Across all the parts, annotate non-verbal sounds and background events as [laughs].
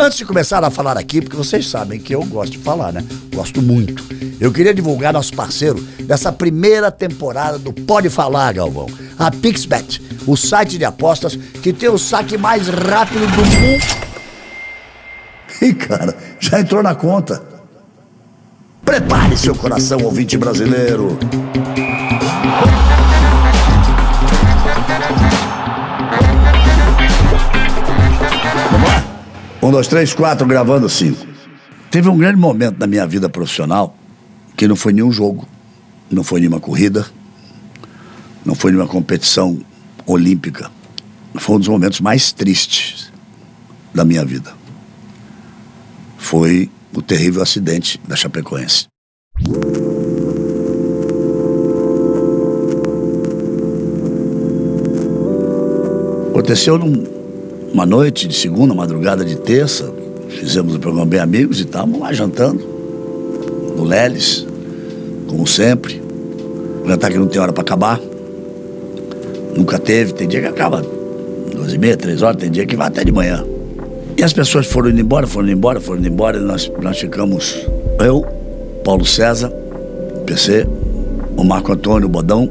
Antes de começar a falar aqui, porque vocês sabem que eu gosto de falar, né? Gosto muito. Eu queria divulgar nosso parceiro dessa primeira temporada do Pode Falar, Galvão. A Pixbet, o site de apostas que tem o saque mais rápido do mundo. [laughs] Ih, cara, já entrou na conta. Prepare seu coração, ouvinte brasileiro. Um, dois, três, quatro, gravando cinco. Teve um grande momento na minha vida profissional que não foi nenhum jogo, não foi nenhuma corrida, não foi nenhuma competição olímpica. Foi um dos momentos mais tristes da minha vida. Foi o terrível acidente da Chapecoense. Aconteceu numa noite de segunda, madrugada de terça. Fizemos o programa Bem Amigos e estávamos lá jantando. No Leles, como sempre. Jantar que não tem hora para acabar. Nunca teve, tem dia que acaba duas e meia, três horas, tem dia que vai até de manhã. E as pessoas foram indo embora, foram indo embora, foram indo embora, e nós, nós ficamos, eu, Paulo César, PC, o Marco Antônio, o Bodão,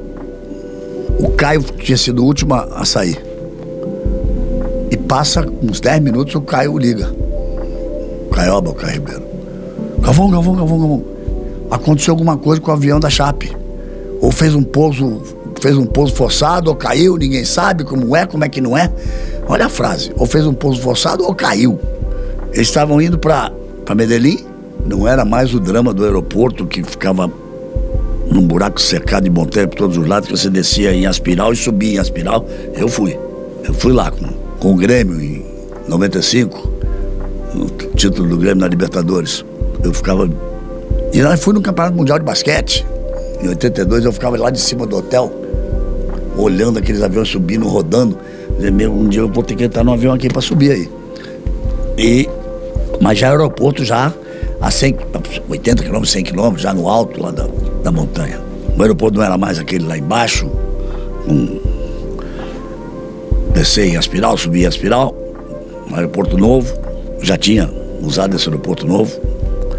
o Caio tinha sido o último a sair. Passa uns 10 minutos, o Caio liga. Caioba, o Caio Ribeiro. Galvão, Galvão, Galvão, Galvão. Aconteceu alguma coisa com o avião da Chape. Ou fez um pouso, fez um pouso forçado, ou caiu, ninguém sabe como é, como é que não é. Olha a frase. Ou fez um pouso forçado ou caiu. Eles estavam indo para Medellín. Não era mais o drama do aeroporto que ficava num buraco cercado de montanha por todos os lados, que você descia em aspiral e subia em aspiral. Eu fui. Eu fui lá com, com o Grêmio em 95, no título do Grêmio na Libertadores. Eu ficava. E nós fui no Campeonato Mundial de Basquete. Em 82 eu ficava lá de cima do hotel, olhando aqueles aviões subindo, rodando. Um dia eu vou ter que entrar no avião aqui para subir aí. E, mas já aeroporto já a 100, 80 quilômetros, 100 quilômetros, já no alto lá da, da montanha. O aeroporto não era mais aquele lá embaixo, um, descer em aspiral, subir em aspiral, um aeroporto novo, já tinha usado esse aeroporto novo.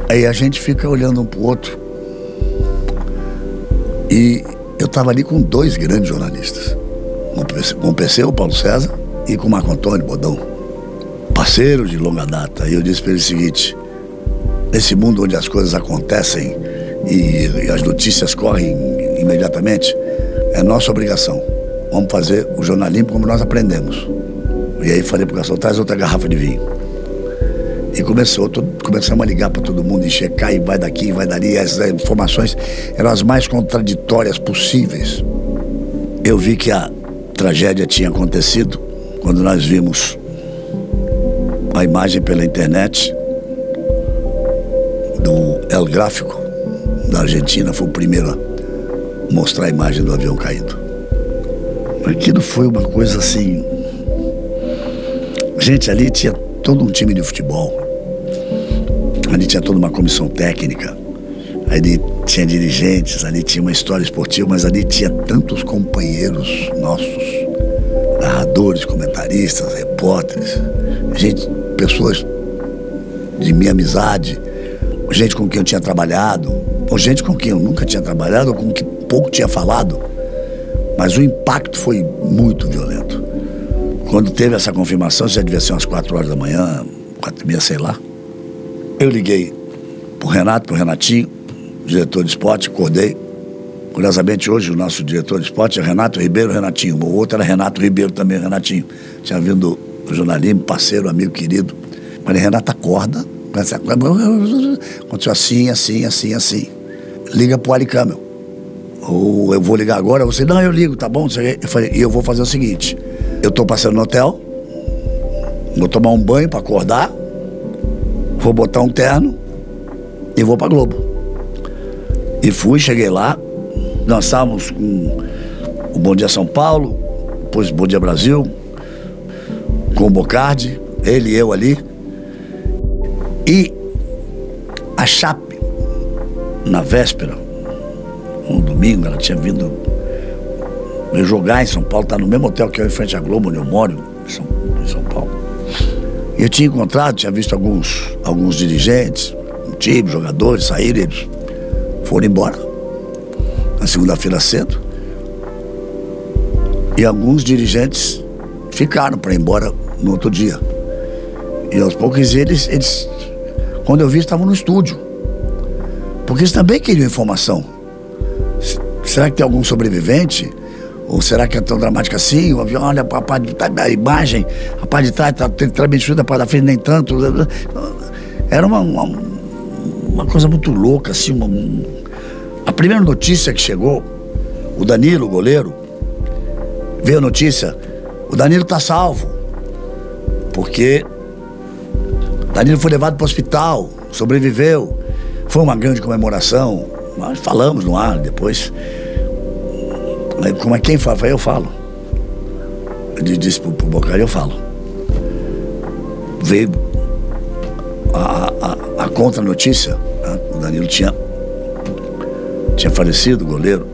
Aí a gente fica olhando um pro outro. E eu estava ali com dois grandes jornalistas. Com o PC, o Paulo César, e com o Marco Antônio Bodão. Parceiros de longa data. E eu disse para ele o seguinte: nesse mundo onde as coisas acontecem e, e as notícias correm imediatamente, é nossa obrigação. Vamos fazer o jornalismo como nós aprendemos. E aí falei para o garçom, traz outra garrafa de vinho. E começou, começamos a ligar para todo mundo e checar, e vai daqui, vai dali. As informações eram as mais contraditórias possíveis. Eu vi que a tragédia tinha acontecido quando nós vimos a imagem pela internet do El Gráfico da Argentina, foi o primeiro a mostrar a imagem do avião caído. Aquilo foi uma coisa assim. Gente, ali tinha todo um time de futebol. Ali tinha toda uma comissão técnica. Ali tinha dirigentes, ali tinha uma história esportiva, mas ali tinha tantos companheiros nossos, narradores, comentaristas, repórteres, gente, pessoas de minha amizade, gente com quem eu tinha trabalhado, ou gente com quem eu nunca tinha trabalhado, ou com quem pouco tinha falado. Mas o impacto foi muito violento. Quando teve essa confirmação, já devia ser umas quatro horas da manhã, quatro e meia, sei lá. Eu liguei pro Renato, pro Renatinho, diretor de esporte, acordei. Curiosamente, hoje o nosso diretor de esporte é Renato Ribeiro Renatinho. O outro era Renato Ribeiro também, Renatinho. Tinha vindo o jornalismo, parceiro, amigo querido. Falei, Renato, acorda. Aconteceu assim, assim, assim, assim. Liga pro Alicâmel. Ou eu vou ligar agora, você, não, eu ligo, tá bom? Eu falei, e eu vou fazer o seguinte: eu tô passando no hotel, vou tomar um banho para acordar, vou botar um terno e vou pra Globo. E fui, cheguei lá, nós estávamos com o Bom Dia São Paulo, depois Bom Dia Brasil, com o Bocardi, ele e eu ali. E a Chape, na véspera, um domingo, ela tinha vindo jogar em São Paulo, tá no mesmo hotel que eu em frente à Globo, onde eu moro, em São, em São Paulo. Eu tinha encontrado, tinha visto alguns, alguns dirigentes, um time, jogadores saírem, eles foram embora na segunda-feira cedo. E alguns dirigentes ficaram para ir embora no outro dia. E aos poucos eles, eles quando eu vi, estavam no estúdio. Porque eles também queriam informação. Será que tem algum sobrevivente? Ou será que é tão dramático assim? O avião, olha a parte de a imagem, a parte de trás está transmitida, a parte da frente nem tanto. Era uma, uma, uma coisa muito louca, assim. Uma, a primeira notícia que chegou, o Danilo, o goleiro, veio a notícia, o Danilo está salvo. Porque Danilo foi levado para o hospital, sobreviveu. Foi uma grande comemoração. Nós falamos no ar depois. Como é quem fala, eu falo. Ele disse pro, pro Bocari, eu falo. Veio a, a, a contra-notícia. Né? O Danilo tinha, tinha falecido, goleiro.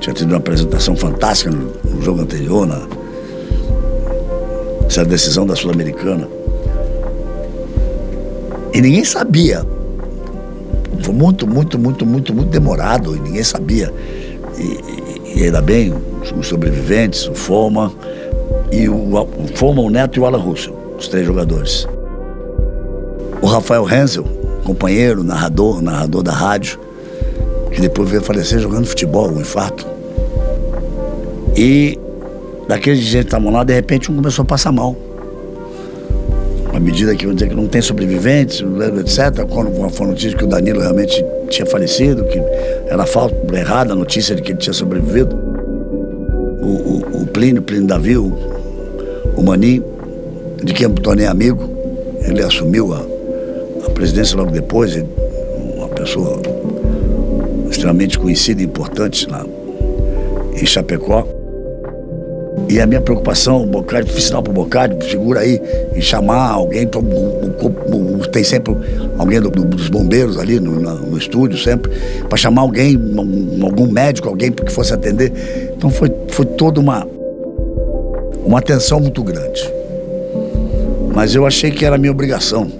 Tinha tido uma apresentação fantástica no, no jogo anterior, na essa decisão da Sul-Americana. E ninguém sabia. Foi muito, muito, muito, muito, muito demorado e ninguém sabia. E, e ainda bem, os sobreviventes, o Foma, e o, o Foma, o Neto e o Alan Russell, os três jogadores. O Rafael Hensel, companheiro, narrador, narrador da rádio, que depois veio falecer jogando futebol, um infarto. E daqueles gente que estavam lá, de repente um começou a passar mal à medida que vão dizer que não tem sobreviventes, etc. Quando foi notícia que o Danilo realmente tinha falecido, que era falta, errada a notícia de que ele tinha sobrevivido. O, o, o Plínio, Plínio Davi, o, o Maninho, de quem eu me tornei amigo, ele assumiu a, a presidência logo depois, ele, uma pessoa extremamente conhecida e importante lá em Chapecó. E a minha preocupação, o Bocardi, fiz sinal pro Bocardi, segura aí, e chamar alguém, o, o, tem sempre alguém do, dos bombeiros ali no, no estúdio, sempre, para chamar alguém, um, algum médico, alguém que fosse atender. Então foi, foi toda uma, uma atenção muito grande. Mas eu achei que era minha obrigação.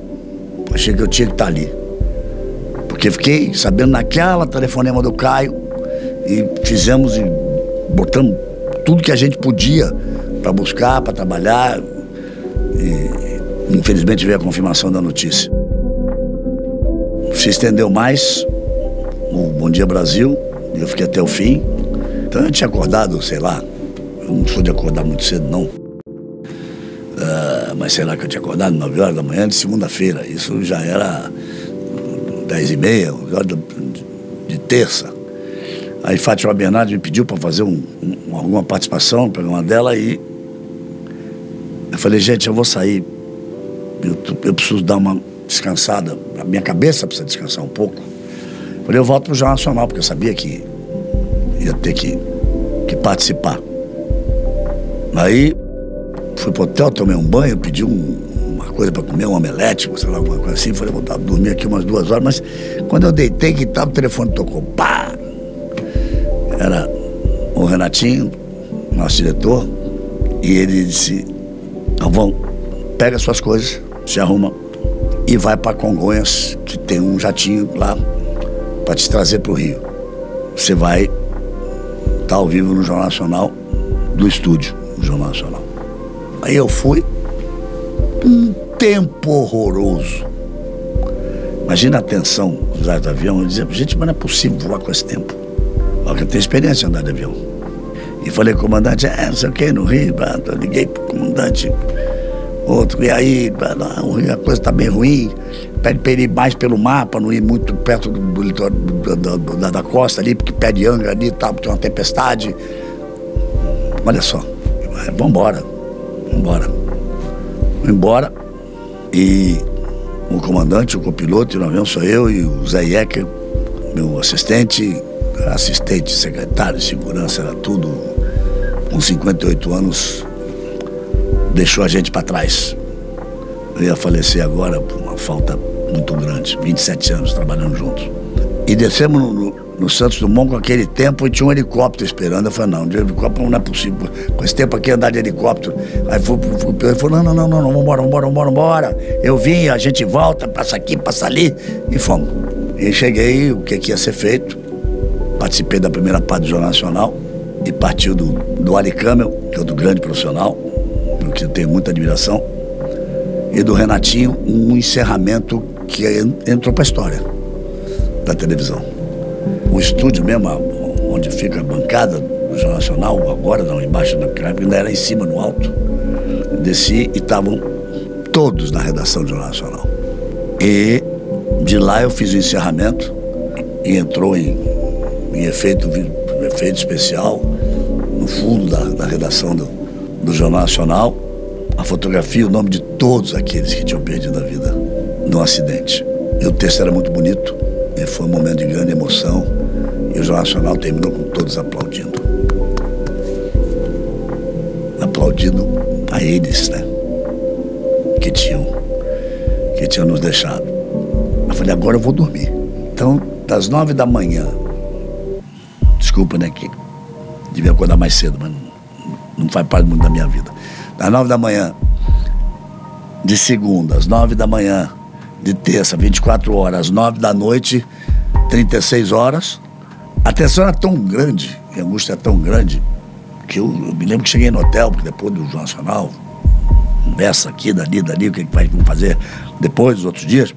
Achei que eu tinha que estar ali. Porque fiquei sabendo naquela telefonema do Caio e fizemos e botamos tudo que a gente podia para buscar, para trabalhar. E infelizmente veio a confirmação da notícia. Se estendeu mais o Bom Dia Brasil, eu fiquei até o fim. Então eu tinha acordado, sei lá, eu não sou de acordar muito cedo não. Uh, mas sei lá que eu tinha acordado 9 horas da manhã de segunda-feira. Isso já era 10 e meia, horas de terça. Aí Fátima Bernardes me pediu para fazer um, um, alguma participação no programa dela e eu falei, gente, eu vou sair. Eu, eu preciso dar uma descansada. A minha cabeça precisa descansar um pouco. Falei, eu volto pro Jornal Nacional, porque eu sabia que ia ter que, que participar. Aí fui pro hotel, tomei um banho, pedi um, uma coisa para comer, um omelete, sei lá, alguma coisa assim. Falei, vou dormir aqui umas duas horas, mas quando eu deitei que tava, o telefone tocou. Pá! era o Renatinho, nosso diretor, e ele disse: Alvão, pega suas coisas, se arruma e vai para Congonhas, que tem um jatinho lá para te trazer para o Rio. Você vai estar tá ao vivo no Jornal Nacional, do estúdio do Jornal Nacional. Aí eu fui, um tempo horroroso. Imagina a tensão dos do avião. Eu dizia, gente, mas não é possível voar com esse tempo. Porque eu tenho experiência em andar de avião. E falei, comandante, é, não sei o que, no Rio, eu liguei pro comandante, outro, e aí, a coisa está bem ruim, pede para ir mais pelo mar, para não ir muito perto do, do litoral da, da, costa ali, porque pede anga ali tal, tem uma tempestade. Olha só, vamos embora, vamos embora. Vamos embora. E o comandante, o copiloto, o avião sou eu e o Zé Iecker, meu assistente, assistente, secretário, segurança, era tudo. Com 58 anos, deixou a gente para trás. Eu ia falecer agora por uma falta muito grande, 27 anos trabalhando juntos. E descemos no, no, no Santos Dumont com aquele tempo e tinha um helicóptero esperando. Eu falei, não, de helicóptero não é possível. Com esse tempo aqui andar de helicóptero. Aí fui, fui, ele falou, não, não, não, não, vambora, vambora, vambora, vambora. Eu vim, a gente volta, passa aqui, passa ali e fomos. E cheguei, o que, que ia ser feito. Participei da primeira parte do Jornal Nacional e partiu do, do Camel, que é outro grande profissional, que eu tenho muita admiração, e do Renatinho, um encerramento que entrou para a história da televisão. O estúdio mesmo, onde fica a bancada do Jornal Nacional, agora não, embaixo da época, ainda era em cima, no alto. Desci e estavam todos na redação do Jornal Nacional. E de lá eu fiz o encerramento e entrou em, em efeito, efeito especial no fundo da, da redação do, do Jornal Nacional a fotografia, o nome de todos aqueles que tinham perdido a vida no acidente. E o texto era muito bonito, e foi um momento de grande emoção. E o Jornal Nacional terminou com todos aplaudindo. Aplaudindo a eles, né? Que tinham, que tinham nos deixado. Eu falei, agora eu vou dormir. Então, das nove da manhã, desculpa, né? Que devia acordar mais cedo, mas não, faz parte muito da minha vida. Das nove da manhã de segunda, às nove da manhã de terça, 24 horas, às nove da noite, 36 horas. A tensão era tão grande, a angústia era tão grande, que eu, eu, me lembro que cheguei no hotel, porque depois do Nacional, conversa aqui, dali, dali, o que, que vai fazer depois, dos outros dias.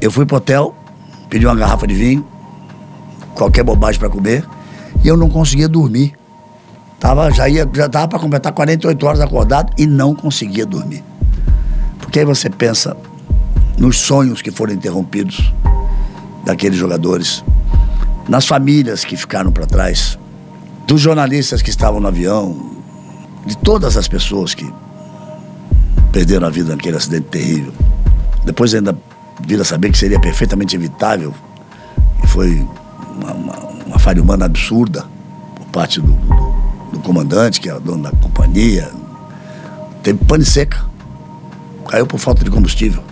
Eu fui pro hotel, pedi uma garrafa de vinho, qualquer bobagem para comer, e eu não conseguia dormir. Tava, já ia, já tava para completar 48 horas acordado e não conseguia dormir. Porque aí você pensa nos sonhos que foram interrompidos daqueles jogadores, nas famílias que ficaram para trás, dos jornalistas que estavam no avião, de todas as pessoas que perderam a vida naquele acidente terrível. Depois ainda vir a saber que seria perfeitamente evitável e foi uma, uma, uma falha humana absurda por parte do, do, comandante, que é o dono da companhia. Teve pane seca. Caiu por falta de combustível.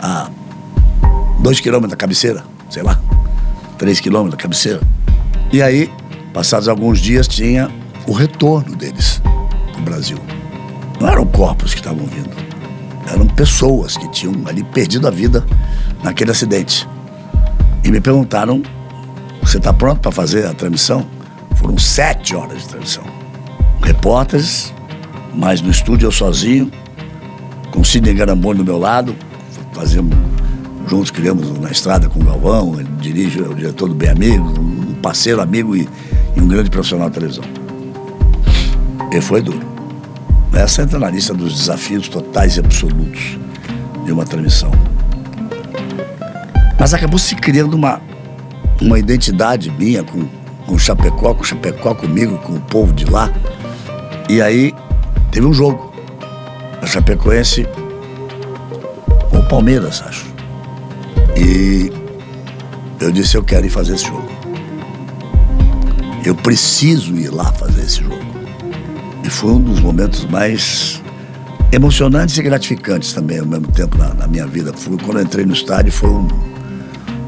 A dois quilômetros da cabeceira, sei lá. Três quilômetros da cabeceira. E aí, passados alguns dias, tinha o retorno deles para o Brasil. Não eram corpos que estavam vindo. Eram pessoas que tinham ali perdido a vida naquele acidente. E me perguntaram: você está pronto para fazer a transmissão? Foram sete horas de transmissão. Repórteres, mas no estúdio eu sozinho, com Sidney Garamboni do meu lado, fazemos juntos, criamos na estrada com o Galvão, ele dirige, é o diretor do Bem Amigo, um parceiro, amigo e, e um grande profissional de televisão. E foi duro. Essa entra na lista dos desafios totais e absolutos de uma transmissão. Mas acabou se criando uma, uma identidade minha com, com o Chapecó, com o Chapecó comigo, com o povo de lá. E aí teve um jogo. A Chapecoense com o Palmeiras, acho. E eu disse, eu quero ir fazer esse jogo. Eu preciso ir lá fazer esse jogo. E foi um dos momentos mais emocionantes e gratificantes também ao mesmo tempo na, na minha vida. Foi quando eu entrei no estádio, foi um,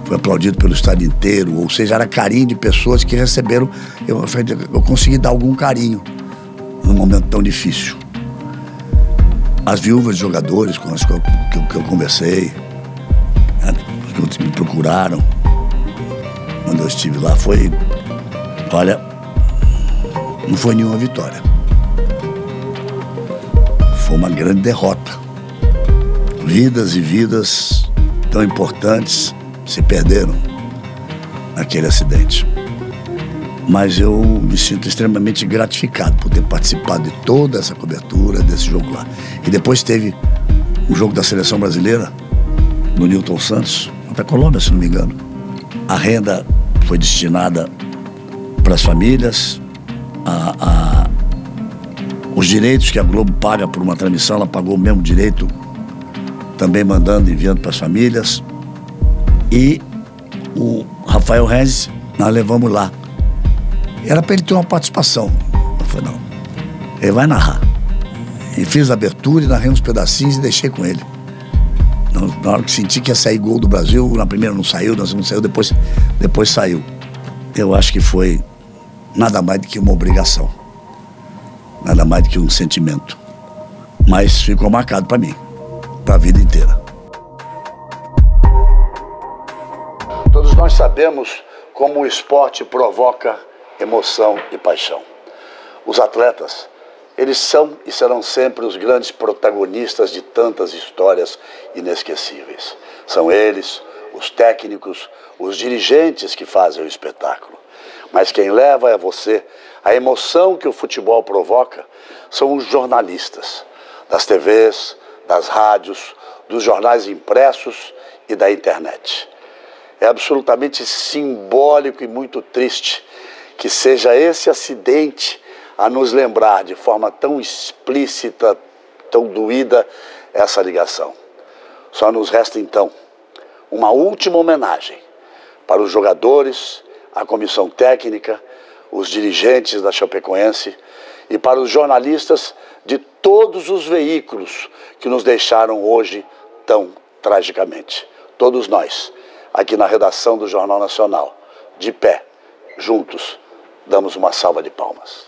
foi aplaudido pelo estádio inteiro, ou seja, era carinho de pessoas que receberam. Eu, eu consegui dar algum carinho num momento tão difícil. As viúvas de jogadores com as que eu, que eu, que eu conversei, né, que me procuraram quando eu estive lá, foi. Olha, não foi nenhuma vitória. Foi uma grande derrota. Vidas e vidas tão importantes se perderam naquele acidente. Mas eu me sinto extremamente gratificado por ter participado de toda essa cobertura desse jogo lá. E depois teve o jogo da seleção brasileira, no Newton Santos, até Colômbia, se não me engano. A renda foi destinada para as famílias, a, a, os direitos que a Globo paga por uma transmissão, ela pagou o mesmo direito, também mandando, enviando para as famílias. E o Rafael Renz, nós levamos lá. Era para ele ter uma participação. Eu falei, não, ele vai narrar. E fiz a abertura e narrei uns pedacinhos e deixei com ele. Na hora que senti que ia sair gol do Brasil, na primeira não saiu, na segunda saiu, depois, depois saiu. eu acho que foi nada mais do que uma obrigação, nada mais do que um sentimento. Mas ficou marcado para mim, para a vida inteira. Todos nós sabemos como o esporte provoca emoção e paixão. Os atletas, eles são e serão sempre os grandes protagonistas de tantas histórias inesquecíveis. São eles, os técnicos, os dirigentes que fazem o espetáculo. Mas quem leva é você. A emoção que o futebol provoca são os jornalistas das TVs, das rádios, dos jornais impressos e da internet. É absolutamente simbólico e muito triste que seja esse acidente a nos lembrar de forma tão explícita, tão doída essa ligação. Só nos resta então uma última homenagem para os jogadores, a comissão técnica, os dirigentes da Chapecoense e para os jornalistas de todos os veículos que nos deixaram hoje tão tragicamente. Todos nós, aqui na redação do Jornal Nacional, de pé, juntos, damos uma salva de palmas.